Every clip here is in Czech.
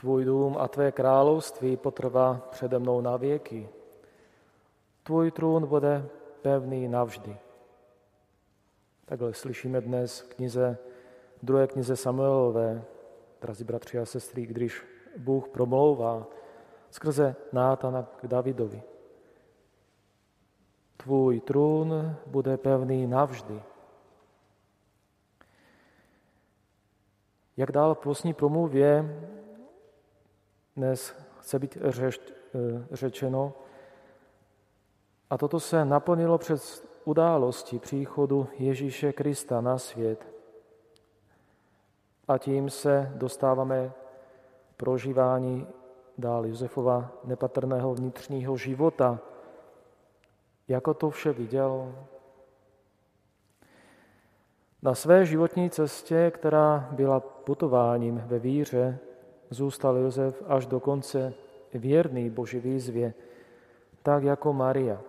Tvůj dům a tvé království potrvá přede mnou na věky. Tvůj trůn bude pevný navždy. Takhle slyšíme dnes v knize, v druhé knize Samuelové, drazí bratři a sestry, když Bůh promlouvá skrze Nátana k Davidovi. Tvůj trůn bude pevný navždy. Jak dál v postní promluvě dnes chce být řešť, eh, řečeno, a toto se naplnilo přes události příchodu Ježíše Krista na svět. A tím se dostáváme prožívání dál Josefova nepatrného vnitřního života. Jako to vše viděl? Na své životní cestě, která byla putováním ve víře, zůstal Josef až do konce věrný Boží výzvě, tak jako Maria.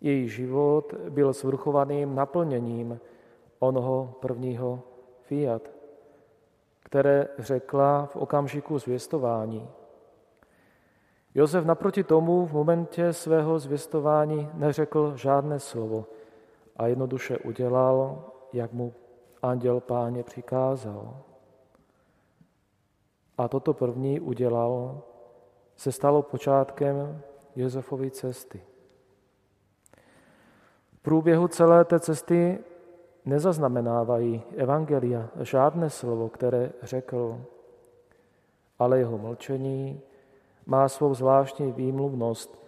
Její život byl svrchovaným naplněním onoho prvního fiat, které řekla v okamžiku zvěstování. Josef naproti tomu v momentě svého zvěstování neřekl žádné slovo a jednoduše udělal, jak mu anděl páně přikázal. A toto první udělal, se stalo počátkem Josefovy cesty. V průběhu celé té cesty nezaznamenávají evangelia žádné slovo, které řekl, ale jeho mlčení má svou zvláštní výmluvnost,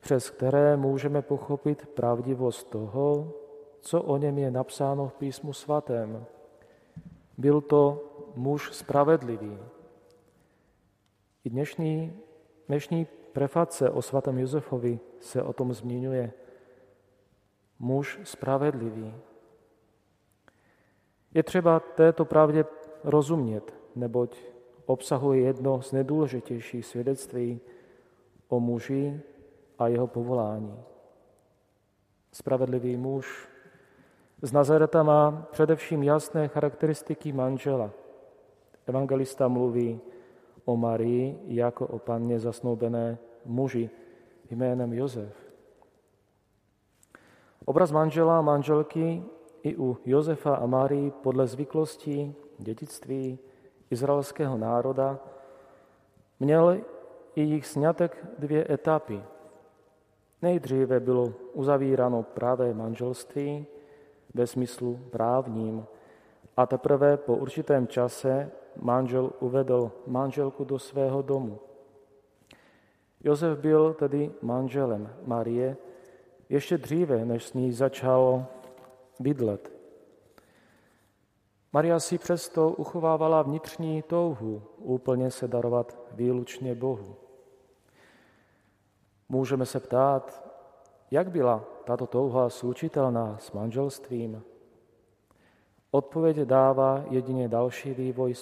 přes které můžeme pochopit pravdivost toho, co o něm je napsáno v písmu svatém. Byl to muž spravedlivý. I dnešní, dnešní preface o svatém Josefovi se o tom zmiňuje. Muž spravedlivý. Je třeba této pravdě rozumět, neboť obsahuje jedno z nejdůležitějších svědectví o muži a jeho povolání. Spravedlivý muž z Nazareta má především jasné charakteristiky manžela. Evangelista mluví o Marii jako o panně zasnoubené muži jménem Josef. Obraz manžela a manželky i u Josefa a Marii podle zvyklostí dědictví izraelského národa měl i jich snětek dvě etapy. Nejdříve bylo uzavíráno pravé manželství ve smyslu právním a teprve po určitém čase manžel uvedl manželku do svého domu. Josef byl tedy manželem Marie ještě dříve, než s ní začal bydlet. Maria si přesto uchovávala vnitřní touhu úplně se darovat výlučně Bohu. Můžeme se ptát, jak byla tato touha slučitelná s manželstvím? Odpověď dává jedině další vývoj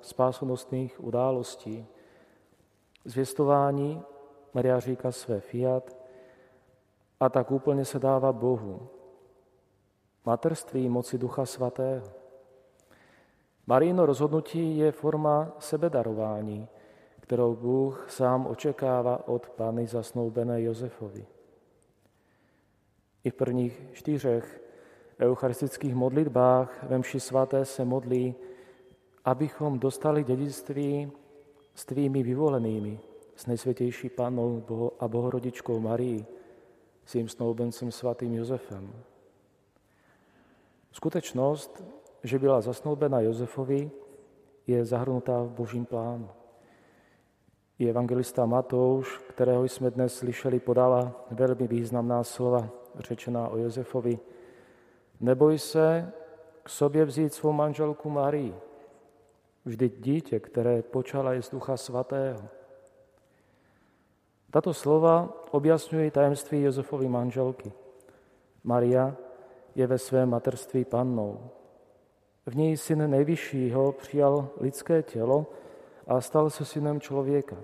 spásonostných událostí. Zvěstování Maria říká své fiat a tak úplně se dává Bohu. Materství moci Ducha Svatého. Marijino rozhodnutí je forma sebedarování, kterou Bůh sám očekává od Pány zasnoubené Josefovi. I v prvních čtyřech eucharistických modlitbách ve mši svaté se modlí, abychom dostali dědictví s tvými vyvolenými, s nejsvětější Panou a Bohorodičkou Marii, svým snoubencem svatým Josefem. Skutečnost, že byla zasnoubena Josefovi, je zahrnutá v božím plánu. I evangelista Matouš, kterého jsme dnes slyšeli, podává velmi významná slova řečená o Josefovi. Neboj se k sobě vzít svou manželku Marii. Vždyť dítě, které počala, je z Ducha Svatého. Tato slova objasňují tajemství Josefovy manželky. Maria je ve svém materství pannou. V něj syn nejvyššího přijal lidské tělo a stal se synem člověka.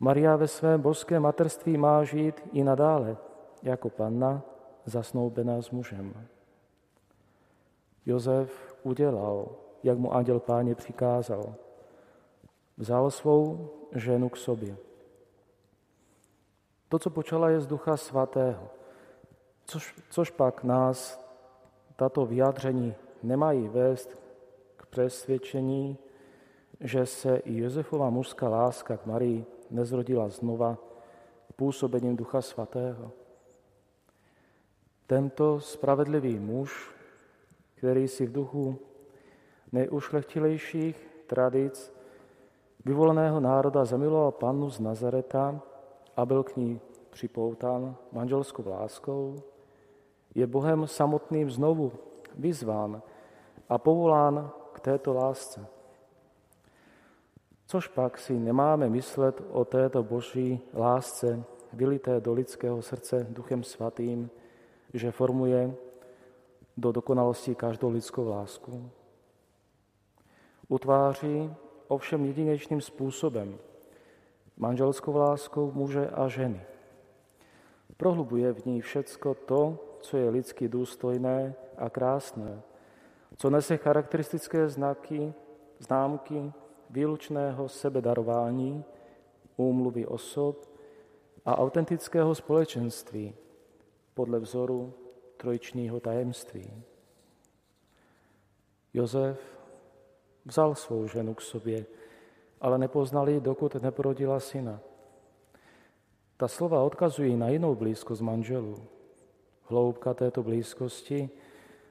Maria ve svém božském materství má žít i nadále jako panna zasnoubená s mužem. Josef udělal, jak mu anděl páně přikázal. Vzal svou ženu k sobě. To, co počala, je z Ducha Svatého. Což, což pak nás tato vyjádření nemají vést k přesvědčení, že se i Josefova mužská láska k Marii nezrodila znova působením Ducha Svatého. Tento spravedlivý muž, který si v duchu nejušlechtilejších tradic vyvoleného národa zamiloval pannu z Nazareta a byl k ní připoután manželskou láskou, je Bohem samotným znovu vyzván a povolán k této lásce. Což pak si nemáme myslet o této boží lásce, vylité do lidského srdce Duchem Svatým, že formuje do dokonalosti každou lidskou lásku. Utváří ovšem jedinečným způsobem manželskou láskou muže a ženy. Prohlubuje v ní všecko to, co je lidsky důstojné a krásné, co nese charakteristické znaky, známky výlučného sebedarování, úmluvy osob a autentického společenství podle vzoru trojičního tajemství. Jozef vzal svou ženu k sobě, ale nepoznali, dokud neporodila syna. Ta slova odkazují na jinou blízkost manželů. Hloubka této blízkosti,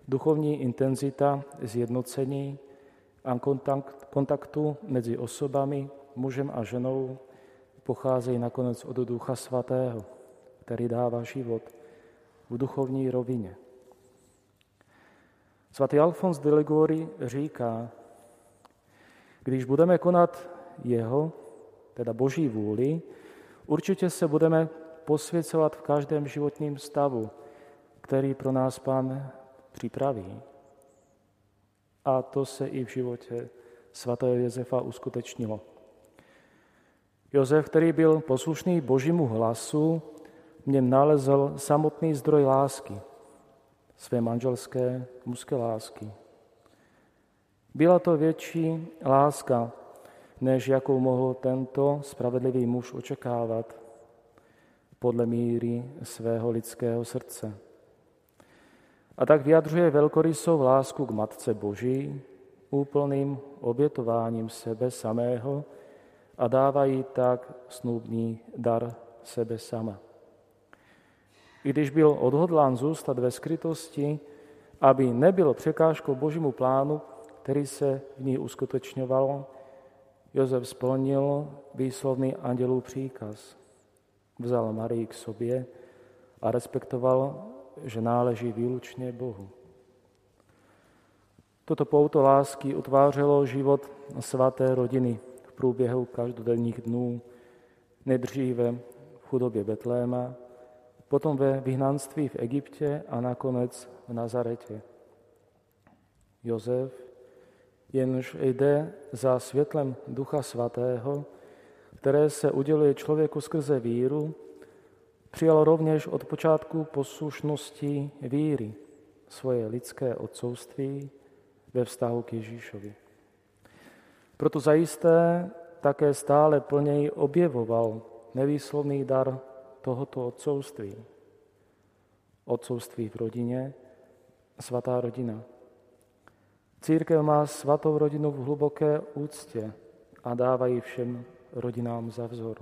duchovní intenzita zjednocení a kontakt, kontaktu mezi osobami, mužem a ženou pocházejí nakonec od Ducha Svatého, který dává život v duchovní rovině. Svatý Alfons de Ligori říká, když budeme konat jeho, teda boží vůli, určitě se budeme posvěcovat v každém životním stavu, který pro nás Pán připraví. A to se i v životě svatého Josefa uskutečnilo. Josef, který byl poslušný božímu hlasu, mě nalezl samotný zdroj lásky, své manželské mužské lásky. Byla to větší láska, než jakou mohl tento spravedlivý muž očekávat podle míry svého lidského srdce. A tak vyjadřuje velkorysou lásku k Matce Boží, úplným obětováním sebe samého a dávají tak snubný dar sebe sama. I když byl odhodlán zůstat ve skrytosti, aby nebyl překážkou božímu plánu, který se v ní uskutečňoval, Josef splnil výslovný andělů příkaz. Vzal Marii k sobě a respektoval, že náleží výlučně Bohu. Toto pouto lásky utvářelo život svaté rodiny v průběhu každodenních dnů, nejdříve v chudobě Betléma, potom ve vyhnanství v Egyptě a nakonec v Nazaretě. Jozef jenž jde za světlem Ducha Svatého, které se uděluje člověku skrze víru, přijal rovněž od počátku poslušnosti víry svoje lidské odcovství ve vztahu k Ježíšovi. Proto zajisté také stále plněji objevoval nevýslovný dar tohoto otcovství. Otcovství v rodině, svatá rodina. Církev má svatou rodinu v hluboké úctě a dává ji všem rodinám za vzor.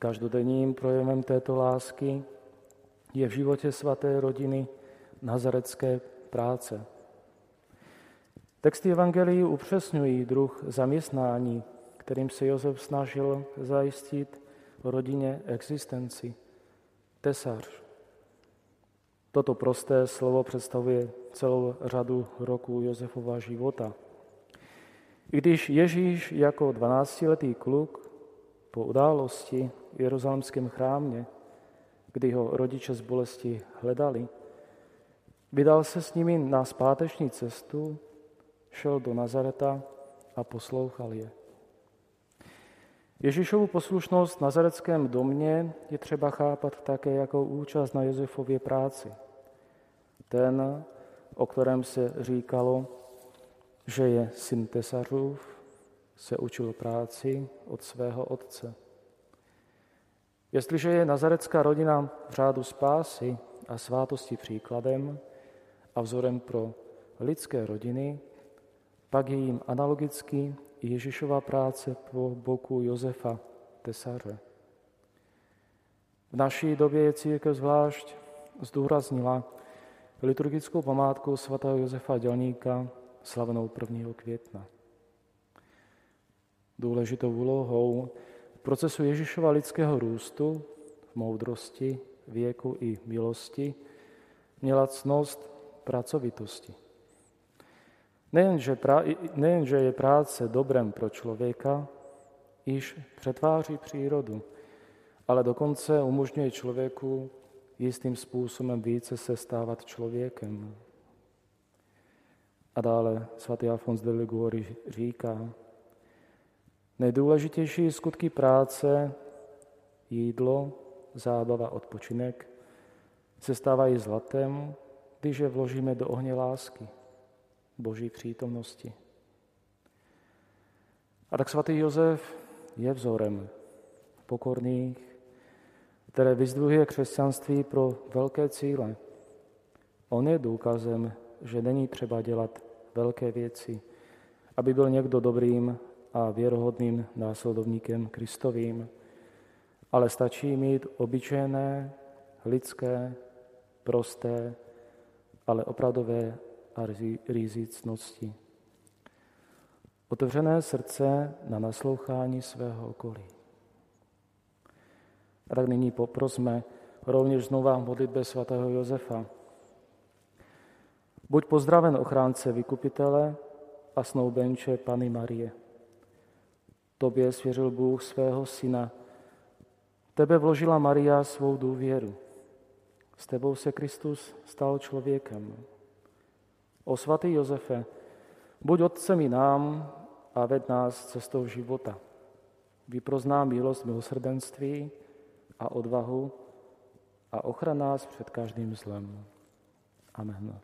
Každodenním projevem této lásky je v životě svaté rodiny nazarecké práce. Texty Evangelii upřesňují druh zaměstnání, kterým se Josef snažil zajistit rodině existenci. Tesař. Toto prosté slovo představuje celou řadu roků Josefova života. I když Ježíš jako 12-letý kluk po události v Jeruzalémském chrámě, kdy ho rodiče z bolesti hledali, vydal se s nimi na zpáteční cestu, šel do Nazareta a poslouchal je. Ježíšovu poslušnost v nazareckém domě je třeba chápat také jako účast na Josefově práci – ten, o kterém se říkalo, že je syn tesařův, se učil práci od svého otce. Jestliže je nazarecká rodina v řádu spásy a svátosti příkladem a vzorem pro lidské rodiny, pak je jim analogicky Ježíšova práce po boku Josefa Tesaře. V naší době je církev zvlášť zdůraznila liturgickou památku svatého Josefa Dělníka slavnou 1. května. Důležitou úlohou v procesu Ježíšova lidského růstu v moudrosti, věku i milosti měla cnost pracovitosti. Nejenže, pra, nejenže je práce dobrem pro člověka, již přetváří přírodu, ale dokonce umožňuje člověku jistým způsobem více se stávat člověkem. A dále svatý Alfons de Liguori říká, nejdůležitější skutky práce, jídlo, zábava, odpočinek, se stávají zlatem, když je vložíme do ohně lásky, boží přítomnosti. A tak svatý Josef je vzorem pokorných, které vyzdvihuje křesťanství pro velké cíle. On je důkazem, že není třeba dělat velké věci, aby byl někdo dobrým a věrohodným následovníkem Kristovým, ale stačí mít obyčejné, lidské, prosté, ale opravdové a rizicnosti. Otevřené srdce na naslouchání svého okolí. A tak nyní poprosme rovněž znova modlitbě svatého Josefa. Buď pozdraven ochránce vykupitele a snoubenče Pany Marie. Tobě svěřil Bůh svého syna. Tebe vložila Maria svou důvěru. S tebou se Kristus stal člověkem. O svatý Josefe, buď otcem i nám a ved nás cestou života. Vyprozná milost milosrdenství a odvahu a ochrana nás před každým zlem. Amen.